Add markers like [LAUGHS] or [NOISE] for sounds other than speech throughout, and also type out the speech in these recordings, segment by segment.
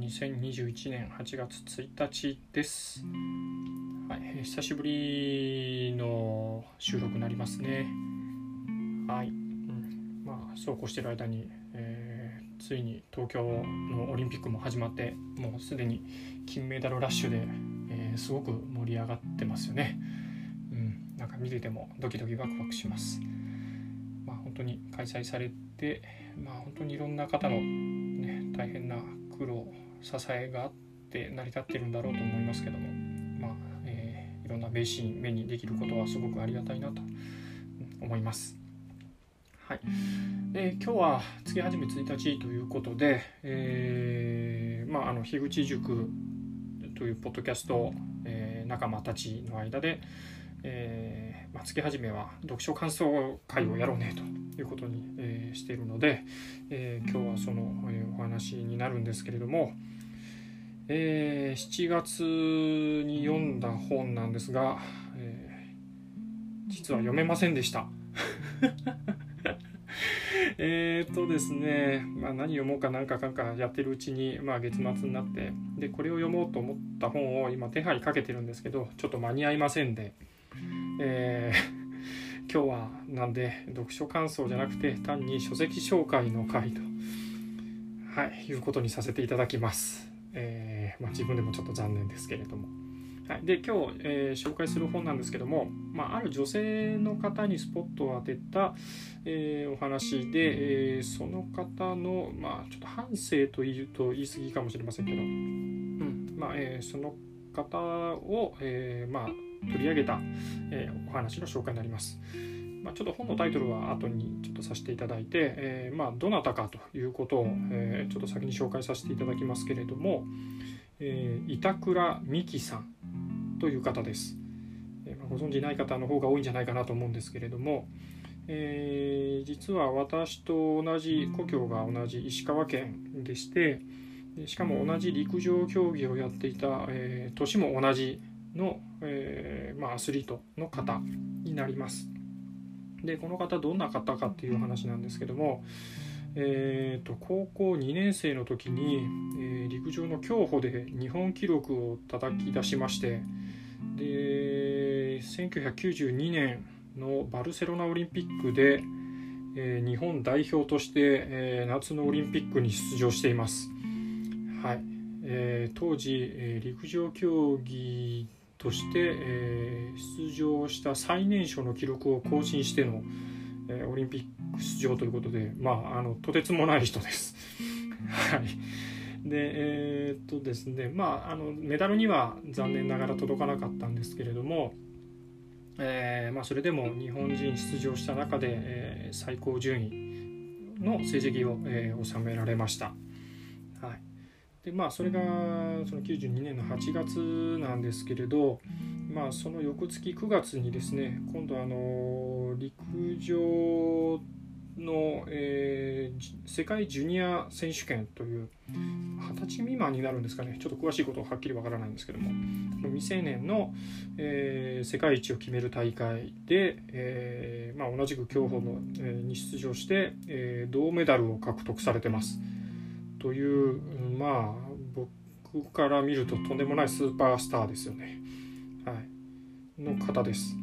2021年8月1日です。はい、えー久しぶりの収録になりますね。はい、うん、まあそうこうしてる間に、えーついに東京のオリンピックも始まって、もうすでに金メダルラッシュで、えーすごく盛り上がってますよね。うん、なんか見ててもドキドキワクワクします。まあ本当に開催されて、まあ本当にいろんな方のね、大変な苦労支えがあって成り立ってるんだろうと思いますけども、まあえーいろんな名シーン目にできることはすごくありがたいなと思います。はい、で今日は月始め1日ということで、えーまあ、あの樋口塾というポッドキャスト、えー仲間たちの間で、えーまあ、月始めは読書感想会をやろうねと。いうことに、えーしているので、えー今日はその、えーお話になるんですけれども、えー7月に読んだ本なんですが、えー実は読めませんでした。[LAUGHS] えっとですね、まあ、何読もうかなんかかんかやってるうちに、まあ、月末になってでこれを読もうと思った本を今手配かけてるんですけどちょっと間に合いませんで、えー今日はなんで読書感想じゃなくて単に書籍紹介の回と、はい、いうことにさせていただきます。えーまあ、自分でもちょっと残念ですけれども。はい、で今日、えー紹介する本なんですけども、まあ、ある女性の方にスポットを当てた、えーお話で、えーその方の、まあ、ちょっと反省と言うと言い過ぎかもしれませんけど、うんまあえその方を、えまあ、取り上げた、えーお話の紹介になります。まあ、ちょっと本のタイトルは後にちょっとさせていただいて、えーまあ、どなたかということを、えーちょっと先に紹介させていただきますけれども、えー板倉美希さんという方です、えーまあご存じない方の方が多いんじゃないかなと思うんですけれども、えー実は私と同じ故郷が同じ石川県でしてでしかも同じ陸上競技をやっていた、えー年も同じの、えーまあ、アスリートの方になります。でこの方どんな方かっていう話なんですけども、えー、と高校2年生の時に、えー陸上の競歩で日本記録を叩き出しましてで1992年のバルセロナオリンピックで、えー日本代表として、えー夏のオリンピックに出場しています。はいえー当時、えー陸上競技として、えー出場した最年少の記録を更新しての、えーオリンピック出場ということで、まあ、あのとてつもない人です。[LAUGHS] はいでえーっとですねまああのメダルには残念ながら届かなかったんですけれども、えまあ、それでも日本人出場した中で、え最高順位の成績を、え収められました。でまあ、それがその92年の8月なんですけれど、まあ、その翌月9月にですね今度あの陸上の、えー世界ジュニア選手権という二十歳未満になるんですかねちょっと詳しいことははっきりわからないんですけども未成年の、えー世界一を決める大会で、えーまあ、同じく競歩の、えーに出場して、えー銅メダルを獲得されてます。というまあ僕から見るととんでもないスーパースターですよね。はい、の方です。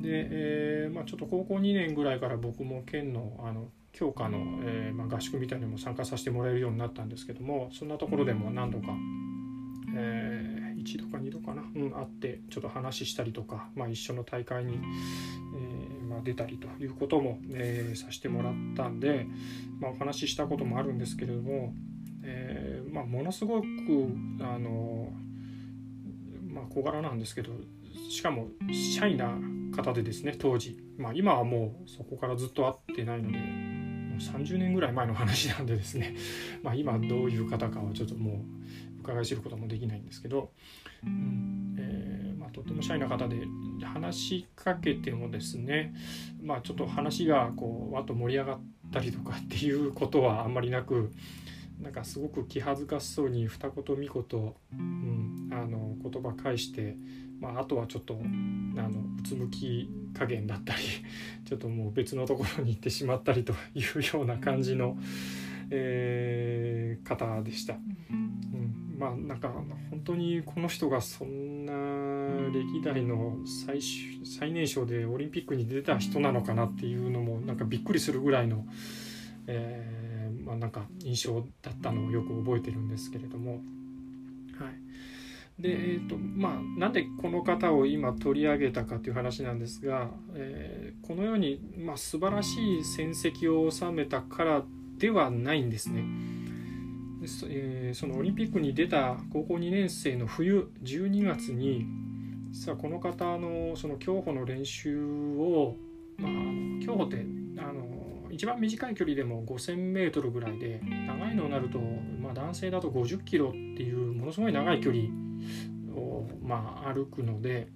で、えーまあ、ちょっと高校2年ぐらいから僕も県のあの強化の、えーまあ、合宿みたいなのも参加させてもらえるようになったんですけどもそんなところでも何度か、えー、1度か2度かな、うん、会ってちょっと話したりとか、まあ、一緒の大会に、えーまあ、出たりということも、えーさせてもらったんで、まあ、お話ししたこともあるんですけれども、えーまあ、ものすごくあの、ま、小柄なんですけどしかもシャイな方でですね当時、まあ、今はもうそこからずっと会ってないのでもう30年ぐらい前の話なんでですね、[LAUGHS] まあ、今どういう方かはちょっともう伺い知ることもできないんですけど、うんえーまあ、とてもシャイな方で話しかけてもですね、まあ、ちょっと話がこうわっと盛り上がったりとかっていうことはあんまりなくなんかすごく気恥ずかしそうに二言三言、うん、あの言葉返して、まあ、あとはちょっとあのうつむき加減だったり [LAUGHS] ちょっともう別のところに行ってしまったりというような感じの、えー、方でした。うん、まあなんか本当にこの人がそんな歴代の最最年少でオリンピックに出た人なのかなっていうのもなんかびっくりするぐらいの、えー、まあ、なんか印象だったのをよく覚えてるんですけれども。はいでえーとまあ、なんでこの方を今取り上げたかという話なんですが、えー、このように、まあ、素晴らしい戦績を収めたからではないんですね。えー、そのオリンピックに出た高校2年生の冬12月に実はこの方のその競歩の練習を、まあ、競歩ってあの一番短い距離でも 5000m ぐらいで長いのになると、まあ、男性だと50キロっていうものすごい長い距離を、まあ、歩くので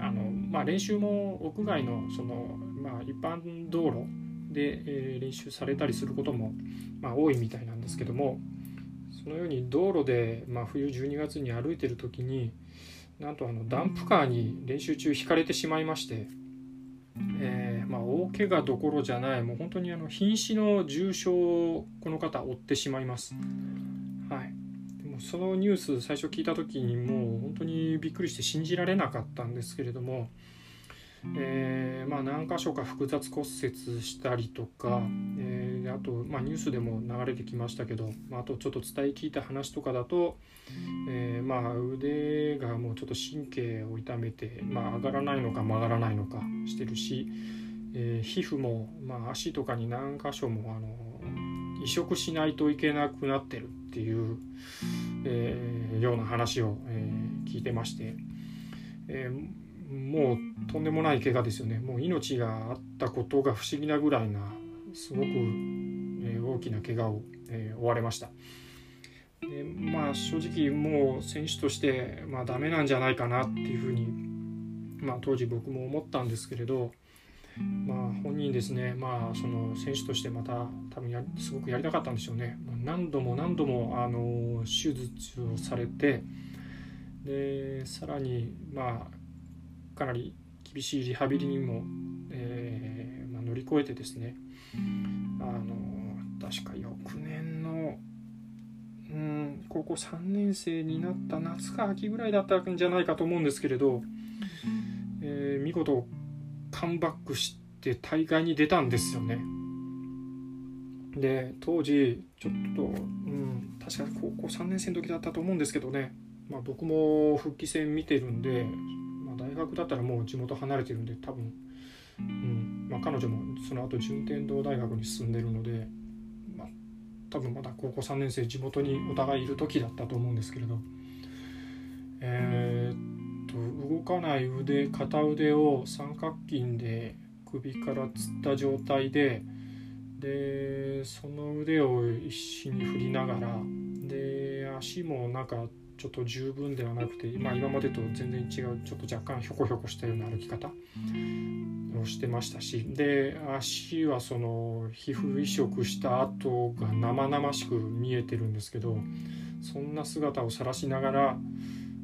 あの、まあ、練習も屋外のその、まあ、一般道路で、えー、練習されたりすることも、まあ、多いみたいなんですけどもそのように道路で、まあ、冬12月に歩いてる時になんとあのダンプカーに練習中ひかれてしまいまして、えー、まあ、大怪我どころじゃないもう本当にあの瀕死の重傷をこの方負ってしまいます。はいでもそのニュース最初聞いた時にもう本当にびっくりして信じられなかったんですけれども、えー、まあ、何箇所か複雑骨折したりとか、え、であと、まあ、ニュースでも流れてきましたけど、まあ、あとちょっと伝え聞いた話とかだと、えー、まあ、腕がもうちょっと神経を痛めて、まあ、上がらないのか曲がらないのかしてるし、え皮膚も、まあ、足とかに何箇所もあの移植しないといけなくなってるっていう、えー、ような話を、え、聞いてまして、え、もうとんでもない怪我ですよね。もう命があったことが不思議なぐらいなすごく、え大きな怪我を、え負われました。でまあ正直もう選手として、まあ、ダメなんじゃないかなっていうふうに、まあ、当時僕も思ったんですけれど、まあ、本人ですね、まあ、その選手としてまた多分やすごくやりたかったんでしょうね。何度も何度もあの手術をされてでさらに、まあ、かなり厳しいリハビリにも、えー、まあ、乗り越えてですねあの確か翌年の、うん、高校3年生になった夏か秋ぐらいだったんじゃないかと思うんですけれど、えー、見事カムバックして大会に出たんですよね。で当時ちょっと、うん、確か高校3年生の時だったと思うんですけどね、まあ、僕も復帰戦見てるんで、まあ、大学だったらもう地元離れてるんで多分、うんまあ、彼女もその後順天堂大学に進んでるので、まあ、多分まだ高校3年生地元にお互いいる時だったと思うんですけれど。えー、と動かない腕片腕を三角筋で首からつった状態ででその腕を一心に振りながらで足もなんかちょっと十分ではなくて、まあ、今までと全然違うちょっと若干ひょこひょこしたような歩き方。をしてましたしで足はその皮膚移植した跡が生々しく見えてるんですけどそんな姿を晒しながら、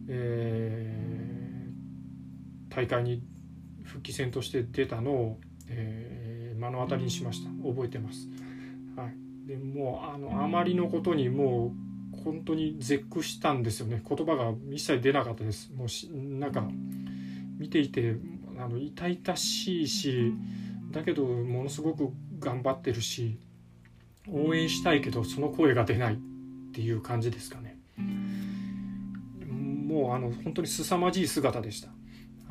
えー大会に復帰戦として出たのを、えー、目の当たりにしました。覚えてます。はい、でもうあのあまりのことにもう本当に絶句したんですよね。言葉が一切出なかったです。もうしなんか見ていてあの痛々しいしだけどものすごく頑張ってるし応援したいけどその声が出ないっていう感じですかね。もうあの本当に凄まじい姿でした。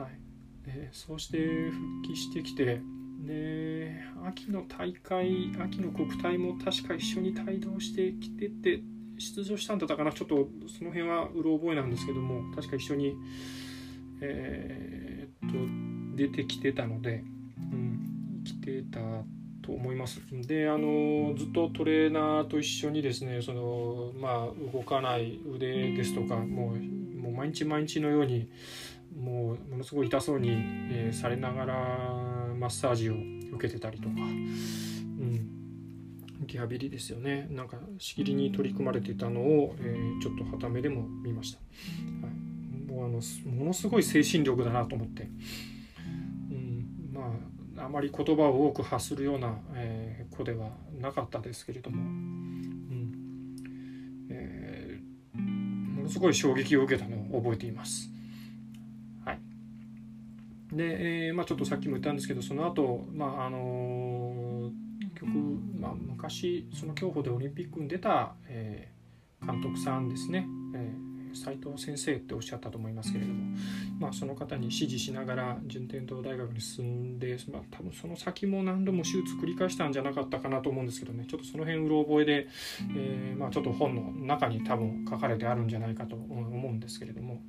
はい。でそうして復帰してきてで秋の大会秋の国体も確か一緒に帯同してきてて出場したんだったかな。ちょっとその辺はうろ覚えなんですけども確か一緒に、えー、っと出てきてたので、うん、来てたと思います。であのずっとトレーナーと一緒にですねその、まあ、動かない腕ですとかもうもう毎日毎日のようにもうものすごい痛そうに、えー、されながらマッサージを受けてたりとか、うん、リハビリですよね。なんかしきりに取り組まれていたのを、えー、ちょっとはためでも見ました、はい、もうあのものすごい精神力だなと思って、あまり言葉を多く発するような、えー、子ではなかったですけれども、うん。えー、ものすごい衝撃を受けたのを覚えています。はい、で、えーまあ、ちょっとさっきも言ったんですけどその後、まああのー、局、まあ、昔その競歩でオリンピックに出た、えー、監督さんですね、えー斉藤先生っておっしゃったと思いますけれども、まあ、その方に指示しながら順天堂大学に進んで、まあ、多分その先も何度も手術繰り返したんじゃなかったかなと思うんですけどねちょっとその辺うろ覚えで、えー、まあ、ちょっと本の中に多分書かれてあるんじゃないかと思うんですけれども。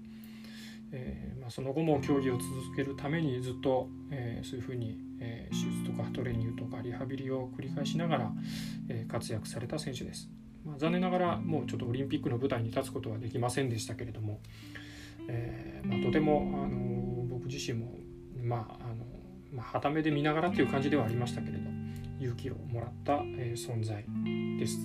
えーまあ、その後も競技を続けるためにずっと、えー、そういうふうに、えー、手術とかトレーニングとかリハビリを繰り返しながら、えー、活躍された選手です。まあ、残念ながらもうちょっとオリンピックの舞台に立つことはできませんでしたけれども、えー、まあ、とても、あの僕自身も、まああのまあ、はためで見ながらという感じではありましたけれど勇気をもらった、えー、存在です。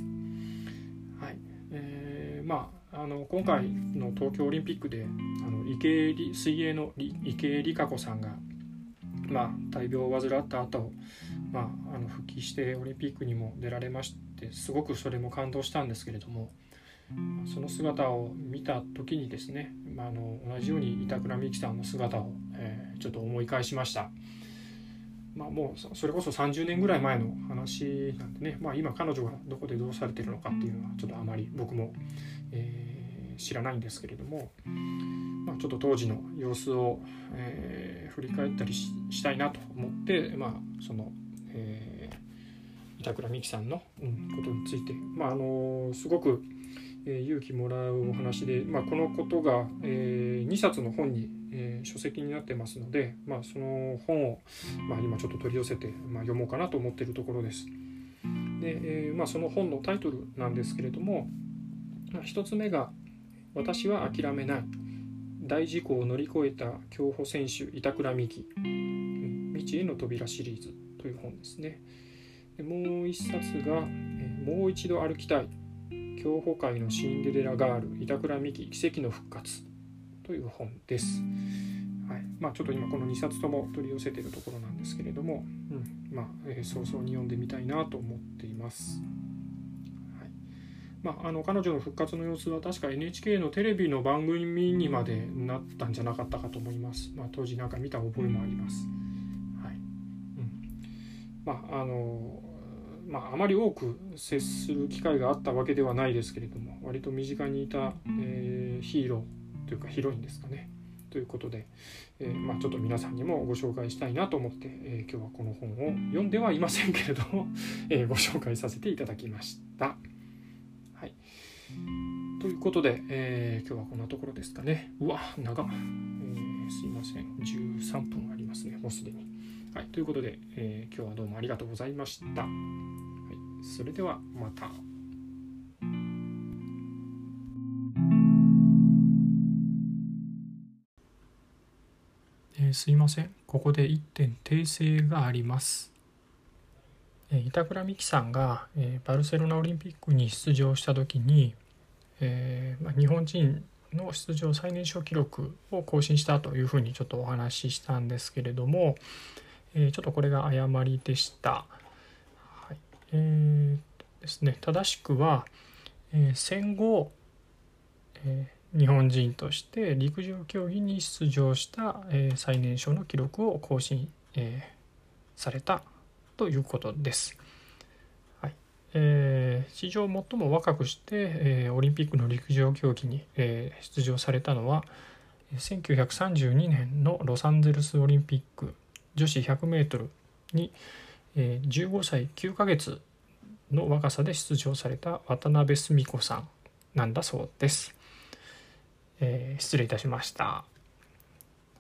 はいえーまあ、あの今回の東京オリンピックであの池江水泳の池江璃花子さんが、まあ、大病を患った後、まあ、あの復帰してオリンピックにも出られましたてすごくそれも感動したんですけれどもその姿を見た時にですね、まあ、あの同じように板倉美樹さんの姿を、えー、ちょっと思い返しました。まあ、もうそれこそ30年ぐらい前の話なんでね、まあ、今彼女がどこでどうされてるのかっていうのはちょっとあまり僕も、えー、知らないんですけれども、まあ、ちょっと当時の様子を、えー、振り返ったりしたいなと思って、まあ、その、えー板倉美樹さんの、うん、ことについて、まあ、あのすごく、え、勇気もらうお話で、まあ、このことが、え、2冊の本に、え、書籍になってますので、まあ、その本を、まあ、今ちょっと取り寄せて、ま、読もうかなと思っているところです。で、えまあ、その本のタイトルなんですけれども、ま、1つ目が「私は諦めない」大事故を乗り越えた競歩選手板倉美希未知への扉シリーズという本ですね。でもう一冊が、えもう一度歩きたい競歩界のシンデレラガール板倉美希奇跡の復活という本です。はいまあ、ちょっと今この2冊とも取り寄せているところなんですけれども、うんまあえー、早々に読んでみたいなと思っています。はいまあ、あの彼女の復活の様子は確か NHK のテレビの番組にまでなったんじゃなかったかと思います。まあ、当時なんか見た覚えもあります。はいうん、まああのまあ、あまり多く接する機会があったわけではないですけれども割と身近にいた、えー、ヒーローというかヒロインですかねということで、えー、まあ、ちょっと皆さんにもご紹介したいなと思って、えー、今日はこの本を読んではいませんけれども、[LAUGHS] えご紹介させていただきました。はい、ということで、え今日はこんなところですかね。うわ長、え、すいません13分ありますねもうすでに。はい、ということで、えー、今日はどうもありがとうございました。はい、それではまた。えー、すいません。ここで1点訂正があります。えー、板倉美樹さんが、えー、バルセロナオリンピックに出場した時に、えーまあ、日本人の出場最年少記録を更新したというふうにちょっとお話ししたんですけれども、え、ちょっとこれが誤りでした。はい、えー、ですね、正しくは、えー、戦後、え、日本人として陸上競技に出場した、え、最年少の記録を更新、え、されたということです。えー、史上最も若くして、えー、オリンピックの陸上競技に、えー、出場されたのは1932年のロサンゼルスオリンピック女子 100m に15歳9ヶ月の若さで出場された渡辺澄子さんなんだそうです。えー、失礼いたしました。